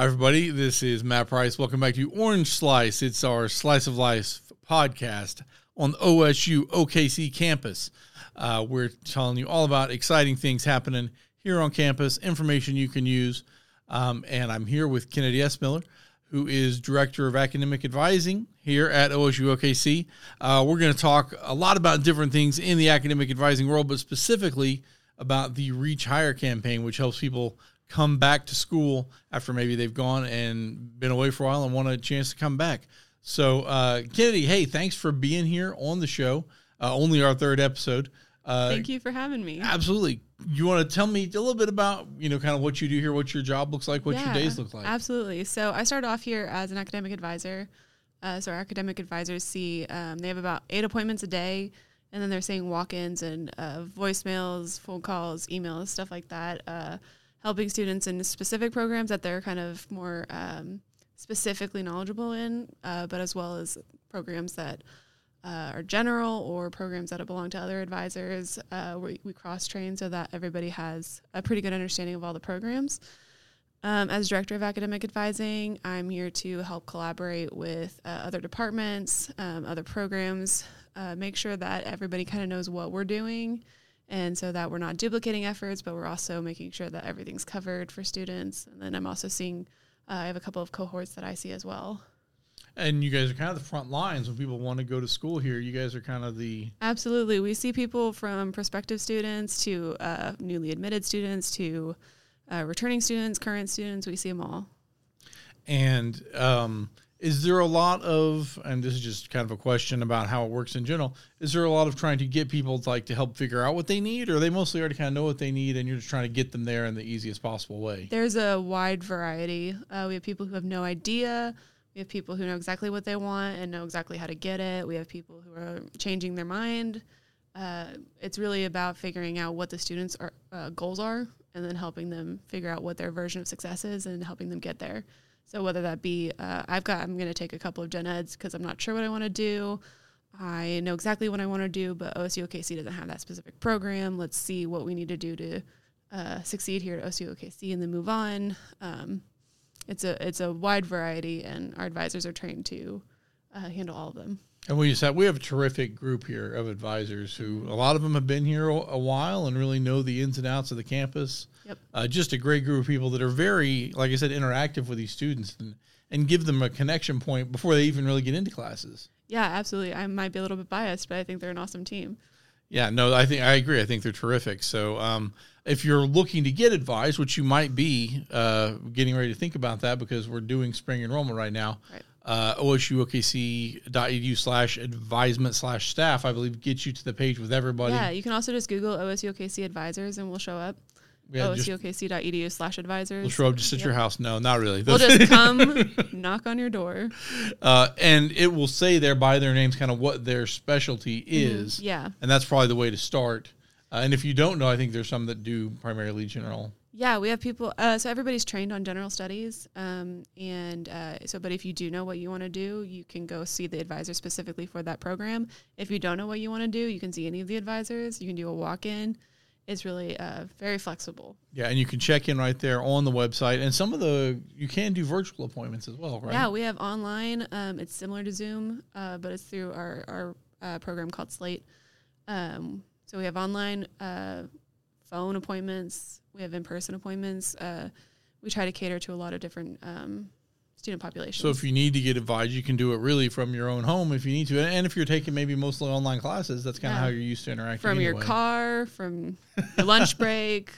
Hi, everybody. This is Matt Price. Welcome back to Orange Slice. It's our Slice of Life podcast on the OSU OKC campus. Uh, we're telling you all about exciting things happening here on campus, information you can use. Um, and I'm here with Kennedy Essmiller, who is Director of Academic Advising here at OSU OKC. Uh, we're going to talk a lot about different things in the academic advising world, but specifically about the Reach Higher campaign, which helps people come back to school after maybe they've gone and been away for a while and want a chance to come back. So, uh, Kennedy, hey, thanks for being here on the show. Uh, only our third episode. Uh, Thank you for having me. Absolutely. You want to tell me a little bit about, you know, kind of what you do here, what your job looks like, what yeah, your days look like? Absolutely. So I started off here as an academic advisor. Uh, so our academic advisors see um, they have about eight appointments a day, and then they're seeing walk-ins and uh, voicemails, phone calls, emails, stuff like that, uh, helping students in specific programs that they're kind of more um, specifically knowledgeable in, uh, but as well as programs that uh, are general or programs that belong to other advisors. Uh, we, we cross train so that everybody has a pretty good understanding of all the programs. Um, as director of academic advising, I'm here to help collaborate with uh, other departments, um, other programs, uh, make sure that everybody kind of knows what we're doing. And so that we're not duplicating efforts, but we're also making sure that everything's covered for students. And then I'm also seeing uh, I have a couple of cohorts that I see as well. And you guys are kind of the front lines when people want to go to school here. You guys are kind of the absolutely. We see people from prospective students to uh, newly admitted students to uh, returning students, current students. We see them all. And um, is there a lot of and this is just kind of a question about how it works in general is there a lot of trying to get people to like to help figure out what they need or they mostly already kind of know what they need and you're just trying to get them there in the easiest possible way? There's a wide variety. Uh, we have people who have no idea. We have people who know exactly what they want and know exactly how to get it. We have people who are changing their mind. Uh, it's really about figuring out what the students' are, uh, goals are and then helping them figure out what their version of success is and helping them get there so whether that be, uh, I've got, I'm going to take a couple of gen eds because I'm not sure what I want to do. I know exactly what I want to do, but OSU OKC doesn't have that specific program. Let's see what we need to do to uh, succeed here at OSU OKC and then move on. Um, it's a it's a wide variety, and our advisors are trained to uh, handle all of them. And we just have we have a terrific group here of advisors who a lot of them have been here a while and really know the ins and outs of the campus. Yep. Uh, just a great group of people that are very, like I said, interactive with these students and, and give them a connection point before they even really get into classes. Yeah, absolutely. I might be a little bit biased, but I think they're an awesome team. Yeah, no, I think I agree. I think they're terrific. So, um, if you're looking to get advice, which you might be uh, getting ready to think about that because we're doing spring enrollment right now, right uh, osuokc.edu slash advisement slash staff, I believe, gets you to the page with everybody. Yeah, you can also just Google OSUOKC advisors and we'll show up. Yeah, OSUOKC.edu slash advisors. We'll show up just at yep. your house. No, not really. We'll just come knock on your door. Uh, and it will say there by their names kind of what their specialty mm-hmm. is. Mm-hmm. Yeah. And that's probably the way to start. Uh, and if you don't know, I think there's some that do primarily general yeah, we have people. Uh, so everybody's trained on general studies, um, and uh, so. But if you do know what you want to do, you can go see the advisor specifically for that program. If you don't know what you want to do, you can see any of the advisors. You can do a walk-in. It's really uh, very flexible. Yeah, and you can check in right there on the website, and some of the you can do virtual appointments as well, right? Yeah, we have online. Um, it's similar to Zoom, uh, but it's through our our uh, program called Slate. Um, so we have online uh, phone appointments. We have in person appointments. Uh, we try to cater to a lot of different um, student population. So if you need to get advice, you can do it really from your own home if you need to. And if you're taking maybe mostly online classes, that's kind of yeah. how you're used to interacting. From anyway. your car, from your lunch break,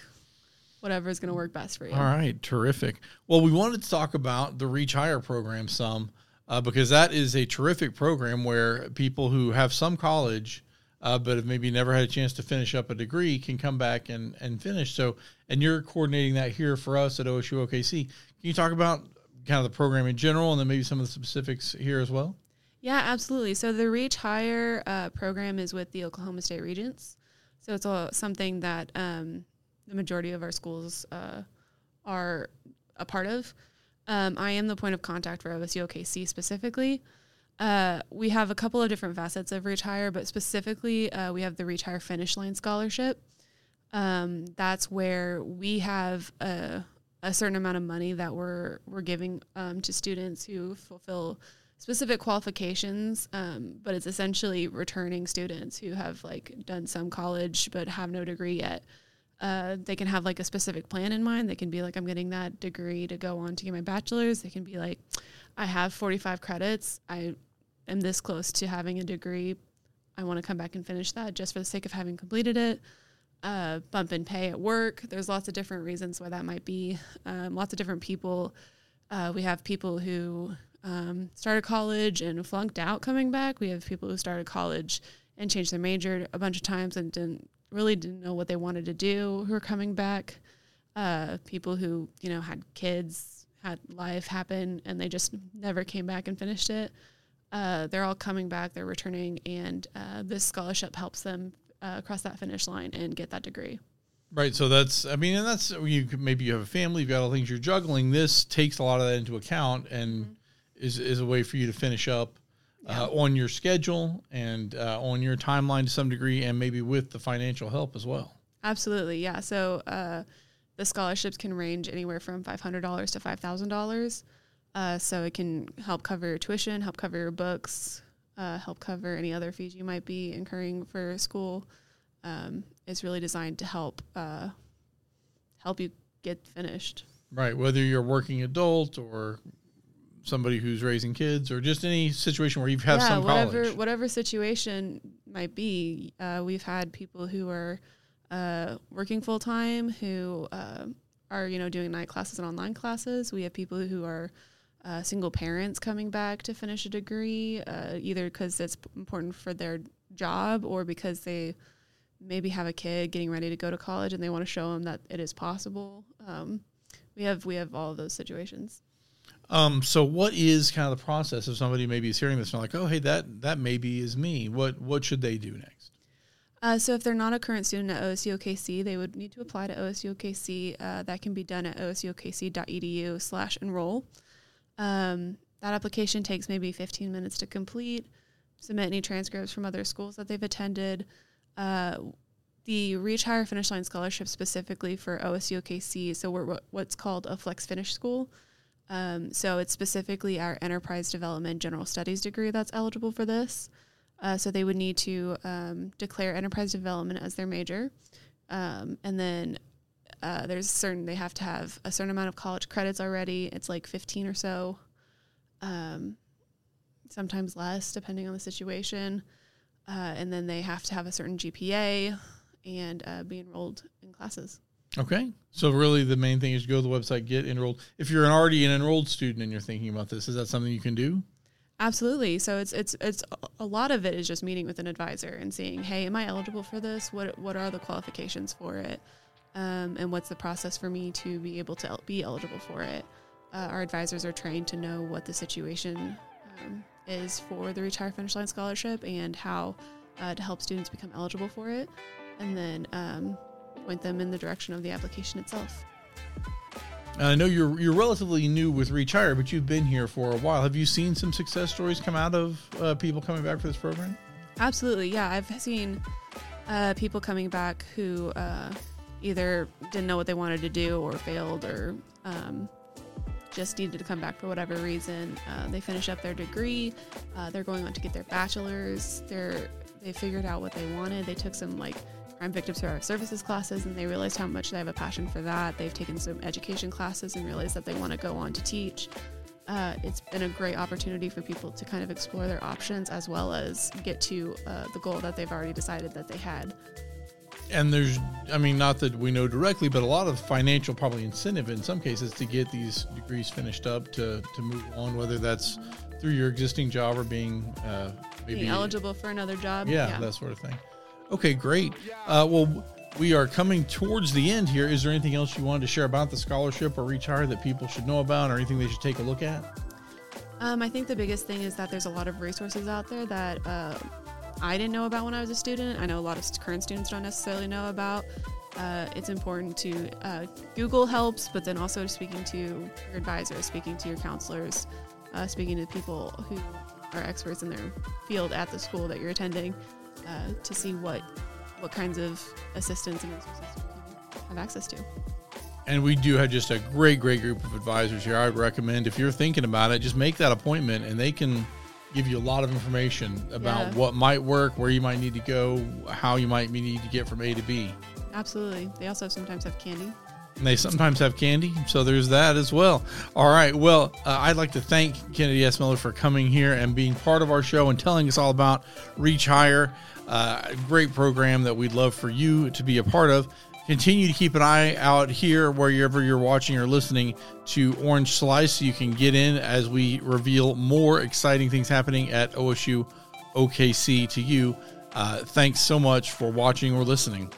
whatever is going to work best for you. All right, terrific. Well, we wanted to talk about the Reach Higher program some uh, because that is a terrific program where people who have some college uh, but have maybe never had a chance to finish up a degree can come back and, and finish. So, and you're coordinating that here for us at OSU OKC. Can you talk about kind of the program in general and then maybe some of the specifics here as well? Yeah, absolutely. So the Reach Higher uh, program is with the Oklahoma State Regents. So it's a, something that um, the majority of our schools uh, are a part of. Um, I am the point of contact for OSU OKC specifically. Uh, we have a couple of different facets of Reach Higher, but specifically, uh, we have the Reach Higher Finish Line Scholarship. Um, that's where we have a, a certain amount of money that we're we're giving um, to students who fulfill specific qualifications, um, but it's essentially returning students who have like done some college but have no degree yet. Uh, they can have like a specific plan in mind. They can be like, I'm getting that degree to go on to get my bachelor's. They can be like, I have 45 credits. I am this close to having a degree. I want to come back and finish that just for the sake of having completed it. Uh, bump in pay at work. There's lots of different reasons why that might be. Um, lots of different people. Uh, we have people who um, started college and flunked out coming back. We have people who started college and changed their major a bunch of times and didn't really didn't know what they wanted to do who are coming back. Uh, people who you know had kids, had life happen, and they just never came back and finished it. Uh, they're all coming back. They're returning, and uh, this scholarship helps them uh, cross that finish line and get that degree. Right. So that's, I mean, and that's you maybe you have a family, you've got all things you're juggling. This takes a lot of that into account and mm-hmm. is is a way for you to finish up uh, on your schedule and uh, on your timeline to some degree, and maybe with the financial help as well. Absolutely. Yeah. So uh, the scholarships can range anywhere from five hundred dollars to five thousand dollars. Uh, so it can help cover your tuition, help cover your books, uh, help cover any other fees you might be incurring for school. Um, it's really designed to help uh, help you get finished. Right, whether you're a working adult or somebody who's raising kids or just any situation where you've had yeah, some whatever, college. Whatever situation might be, uh, we've had people who are uh, working full time who uh, are you know doing night classes and online classes. We have people who are uh, single parents coming back to finish a degree, uh, either because it's important for their job or because they maybe have a kid getting ready to go to college and they want to show them that it is possible. Um, we have we have all of those situations. Um, so what is kind of the process if somebody maybe is hearing this and like, oh, hey, that that maybe is me. What what should they do next? Uh, so if they're not a current student at OSU OKC, they would need to apply to OSU OKC. Uh, that can be done at osuokc.edu slash enroll. Um, that application takes maybe 15 minutes to complete. Submit any transcripts from other schools that they've attended. Uh, the Reach Higher Finish Line Scholarship specifically for OSU OKC, so we're what's called a Flex Finish School. Um, so it's specifically our Enterprise Development General Studies degree that's eligible for this. Uh, so they would need to um, declare enterprise development as their major, um, and then uh, there's certain they have to have a certain amount of college credits already. It's like 15 or so, um, sometimes less depending on the situation. Uh, and then they have to have a certain GPA and uh, be enrolled in classes. Okay, so really the main thing is go to the website, get enrolled. If you're an already an enrolled student and you're thinking about this, is that something you can do? Absolutely. So it's it's it's a lot of it is just meeting with an advisor and seeing, hey, am I eligible for this? What what are the qualifications for it? Um, and what's the process for me to be able to be eligible for it. Uh, our advisors are trained to know what the situation um, is for the Reach Higher Finish Line Scholarship and how uh, to help students become eligible for it, and then um, point them in the direction of the application itself. I know you're you're relatively new with Reach Higher, but you've been here for a while. Have you seen some success stories come out of uh, people coming back for this program? Absolutely, yeah. I've seen uh, people coming back who uh, either didn't know what they wanted to do or failed or um, just needed to come back for whatever reason. Uh, they finish up their degree. Uh, they're going on to get their bachelor's. They're they figured out what they wanted. They took some like crime victim services classes and they realized how much they have a passion for that. They've taken some education classes and realized that they want to go on to teach. Uh, it's been a great opportunity for people to kind of explore their options as well as get to uh, the goal that they've already decided that they had and there's i mean not that we know directly but a lot of financial probably incentive in some cases to get these degrees finished up to to move on whether that's through your existing job or being uh, maybe being eligible for another job. Yeah, yeah, that sort of thing. Okay great. Uh, well we are coming towards the end here. Is there anything else you wanted to share about the scholarship or Reach Higher that people should know about or anything they should take a look at? Um, I think the biggest thing is that there's a lot of resources out there that uh, I didn't know about when I was a student. I know a lot of current students don't necessarily know about. Uh, it's important to uh, Google helps, but then also speaking to your advisors, speaking to your counselors, uh, speaking to people who are experts in their field at the school that you're attending uh, to see what what kinds of assistance and resources you can have access to. And we do have just a great, great group of advisors here. I would recommend if you're thinking about it, just make that appointment and they can give you a lot of information about Yeah. what might work, where you might need to go, how you might need to get from A to B. Absolutely. They also sometimes have candy. And they sometimes have candy, so there's that as well. All right. Well, uh, I'd like to thank Kennedy Essmiller for coming here and being part of our show and telling us all about Reach Higher. Uh, a great program that we'd love for you to be a part of. Continue to keep an eye out here wherever you're watching or listening to Orange Slice so you can get in as we reveal more exciting things happening at OSU OKC to you. Uh, thanks so much for watching or listening.